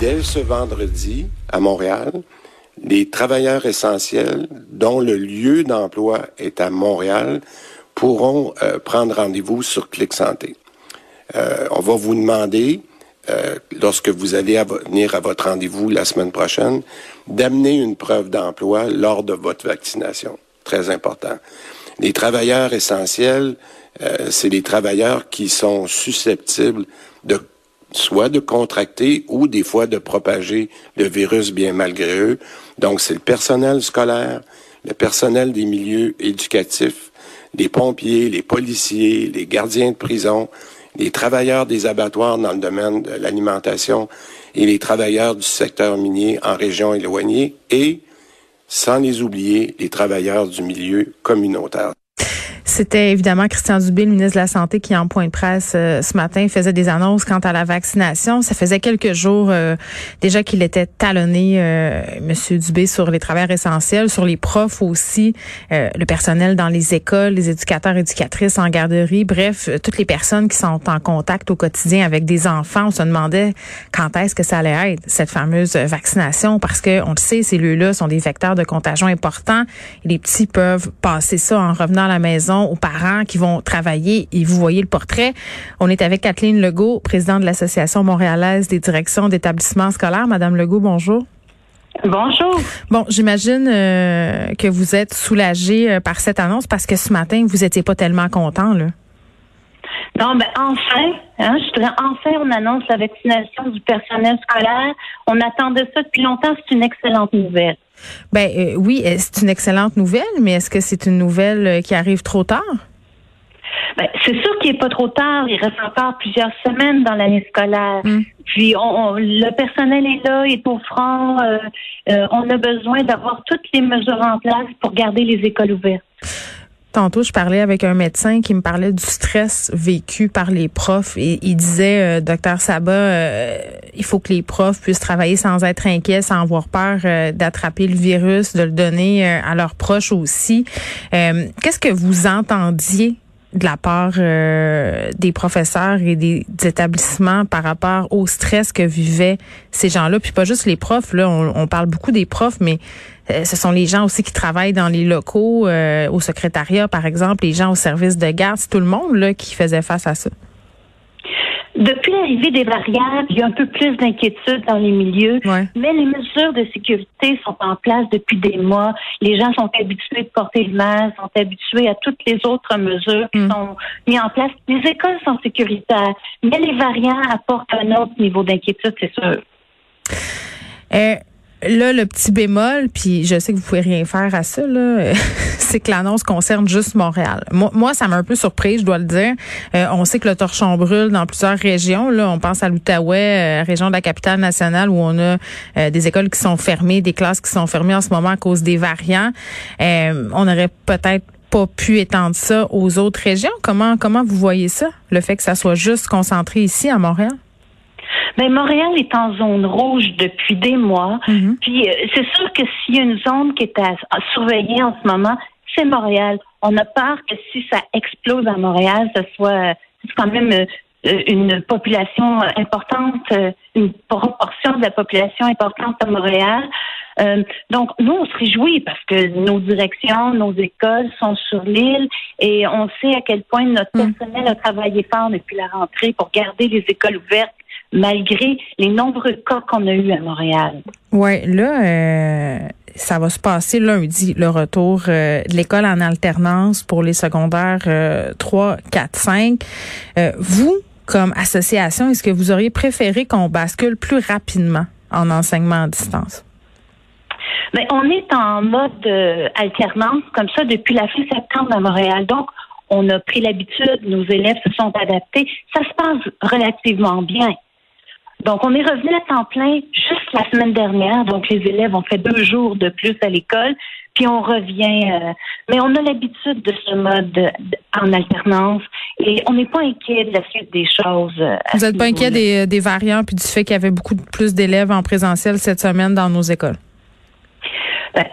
Dès ce vendredi, à Montréal, les travailleurs essentiels dont le lieu d'emploi est à Montréal pourront euh, prendre rendez-vous sur Clic Santé. Euh, on va vous demander, euh, lorsque vous allez venir à votre rendez-vous la semaine prochaine, d'amener une preuve d'emploi lors de votre vaccination. Très important. Les travailleurs essentiels, c'est les travailleurs qui sont susceptibles de soit de contracter ou des fois de propager le virus bien malgré eux. Donc, c'est le personnel scolaire, le personnel des milieux éducatifs, les pompiers, les policiers, les gardiens de prison, les travailleurs des abattoirs dans le domaine de l'alimentation et les travailleurs du secteur minier en région éloignée et, sans les oublier, les travailleurs du milieu communautaire. C'était évidemment Christian Dubé, le ministre de la Santé, qui en point de presse euh, ce matin faisait des annonces quant à la vaccination. Ça faisait quelques jours euh, déjà qu'il était talonné, euh, Monsieur Dubé, sur les travailleurs essentiels, sur les profs aussi, le personnel dans les écoles, les éducateurs, éducatrices en garderie, bref, toutes les personnes qui sont en contact au quotidien avec des enfants. On se demandait quand est-ce que ça allait être cette fameuse vaccination, parce que on le sait, ces lieux-là sont des vecteurs de contagion importants. Les petits peuvent passer ça en revenant à la maison aux parents qui vont travailler et vous voyez le portrait. On est avec Kathleen Legault, présidente de l'Association montréalaise des directions d'établissements scolaires. Madame Legault, bonjour. Bonjour. Bon, j'imagine euh, que vous êtes soulagée euh, par cette annonce parce que ce matin, vous n'étiez pas tellement content, là. Non, ben enfin, hein, je dirais enfin on annonce la vaccination du personnel scolaire. On attendait ça depuis longtemps, c'est une excellente nouvelle. Ben euh, oui, euh, c'est une excellente nouvelle, mais est-ce que c'est une nouvelle euh, qui arrive trop tard? Ben, c'est sûr qu'il n'est pas trop tard. Il reste encore plusieurs semaines dans l'année scolaire. Hmm. Puis on, le personnel est là, est au front. on a besoin d'avoir toutes les mesures en place pour garder les écoles ouvertes. Tantôt, je parlais avec un médecin qui me parlait du stress vécu par les profs et il disait, euh, docteur Sabat, euh, il faut que les profs puissent travailler sans être inquiets, sans avoir peur euh, d'attraper le virus, de le donner à leurs proches aussi. Qu'est-ce que vous entendiez de la part des professeurs et des, établissements par rapport au stress que vivaient ces gens-là? Puis pas juste les profs, là, on parle beaucoup des profs, mais euh, ce sont les gens aussi qui travaillent dans les locaux, euh, au secrétariat, par exemple, les gens au service de garde. C'est tout le monde là, qui faisait face à ça. Depuis l'arrivée des variables, il y a un peu plus d'inquiétude dans les milieux, mais les mesures de sécurité sont en place depuis des mois. Les gens sont habitués de porter le masque, sont habitués à toutes les autres mesures qui mm. sont mises en place. Les écoles sont sécuritaires, mais les variants apportent un autre niveau d'inquiétude, c'est sûr. Euh, là, le petit bémol, puis je sais que vous pouvez rien faire à ça, c'est que l'annonce concerne juste Montréal. Moi, ça m'a un peu surpris, je dois le dire. Euh, on sait que le torchon brûle dans plusieurs régions. Là, on pense à l'Outaouais, euh, région de la capitale nationale, où on a euh, des écoles qui sont fermées, des classes qui sont fermées en ce moment à cause des variants. on aurait peut-être pas pu étendre ça aux autres régions. Comment comment vous voyez ça, le fait que ça soit juste concentré ici à Montréal? Mais ben, Montréal est en zone rouge depuis des mois. Mhm. Puis euh, c'est sûr que s'il y a une zone qui est à, surveiller en ce moment, c'est Montréal. On a peur que si ça explose à Montréal, ce soit c'est quand même euh, une population importante, euh, une proportion de la population importante à Montréal. donc, nous, on se réjouit parce que nos directions, nos écoles sont sur l'île et on sait à quel point notre mhm. personnel a travaillé fort depuis la rentrée pour garder les écoles ouvertes malgré les nombreux cas qu'on a eus à Montréal. Oui, là, euh, ça va se passer lundi, le retour euh, de l'école en alternance pour les secondaires 3, 4, 5. vous, comme association, est-ce que vous auriez préféré qu'on bascule plus rapidement en enseignement à distance? Mais ben, on est en mode euh, alternance comme ça depuis la fin septembre à Montréal. Donc, on a pris l'habitude, nos élèves se sont adaptés. Ça se passe relativement bien. Donc, on est revenu à temps plein juste la semaine dernière. Donc, les élèves ont fait deux jours de plus à l'école, puis on revient. Euh, mais on a l'habitude de ce mode en alternance et on n'est pas inquiet de la suite des choses. Euh, Vous n'êtes pas inquiet des, des variants puis du fait qu'il y avait beaucoup plus d'élèves en présentiel cette semaine dans nos écoles? Ben,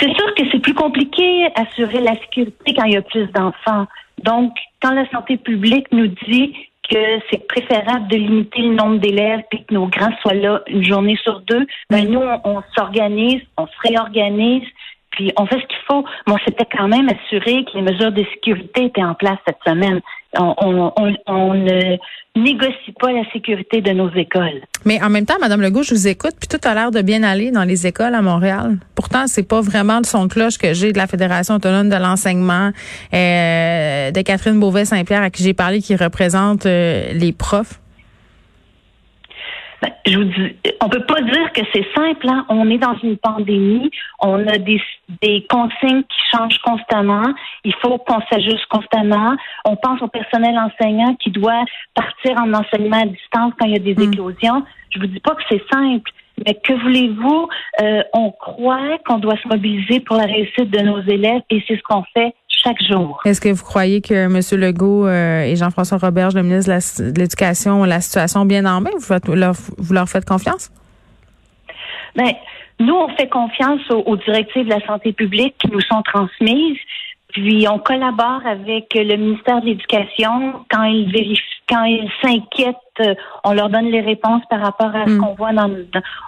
c'est sûr que c'est plus compliqué assurer la sécurité quand il y a plus d'enfants. Donc, quand la santé publique nous dit que c'est préférable de limiter le nombre d'élèves et que nos grands soient là une journée sur deux, ben nous, on, s'organise, on se réorganise, puis on fait ce qu'il faut. Mais on s'était quand même assuré que les mesures de sécurité étaient en place cette semaine. On, ne négocie pas la sécurité de nos écoles. Mais en même temps, Madame Legault, je vous écoute, puis tout a l'air de bien aller dans les écoles à Montréal. Pourtant, c'est pas vraiment le son cloche que j'ai de la Fédération autonome de l'enseignement, euh, de Catherine Beauvais-Saint-Pierre à qui j'ai parlé, qui représente euh, les profs. Ben, je vous dis, on peut pas dire que c'est simple. Hein. On est dans une pandémie. On a des, des consignes qui changent constamment. Il faut qu'on s'ajuste constamment. On pense au personnel enseignant qui doit partir en enseignement à distance quand il y a des mm. éclosions. Je vous dis pas que c'est simple. Mais que voulez-vous? Euh, on croit qu'on doit se mobiliser pour la réussite de nos élèves et c'est ce qu'on fait chaque jour. Est-ce que vous croyez que M. Legault euh, et Jean-François Roberge, le ministre de l'Éducation, ont la situation bien en main? Vous, leur, vous leur faites confiance? Bien, nous, on fait confiance aux, directives de la santé publique qui nous sont transmises. Puis on collabore avec le ministère de l'Éducation quand ils vérifient, quand ils s'inquiètent, euh, on leur donne les réponses par rapport à ce hmm. qu'on voit dans,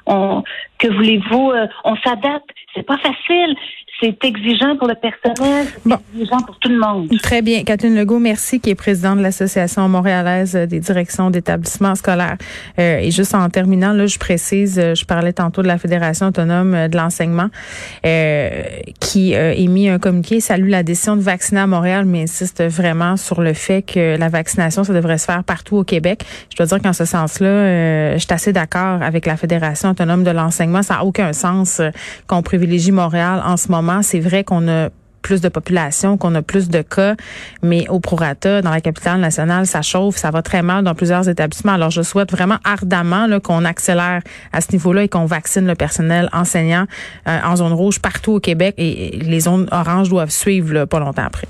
on, que voulez-vous, euh, on s'adapte. C'est pas facile c'est exigeant pour le personnel, c'est exigeant pour tout le monde. Très bien. Catherine Legault, merci, qui est présidente de l'Association montréalaise des directions d'établissements scolaires. Euh, et juste en terminant, là, je précise, euh, je parlais tantôt de la Fédération autonome euh, de l'enseignement euh, qui a émis un communiqué, salue la décision de vacciner à Montréal, mais insiste vraiment sur le fait que la vaccination, ça devrait se faire partout au Québec. Je dois dire qu'en ce sens-là, je suis assez d'accord avec la Fédération autonome de l'enseignement. Ça n'a aucun sens qu'on privilégie Montréal en ce moment c'est vrai qu'on a plus de population, qu'on a plus de cas, mais au prorata, dans la capitale nationale, ça chauffe, ça va très mal dans plusieurs établissements. Alors, je souhaite vraiment ardemment qu'on accélère à ce niveau-là et qu'on vaccine le personnel enseignant euh, en zone rouge partout au Québec et les zones oranges doivent suivre pas longtemps après.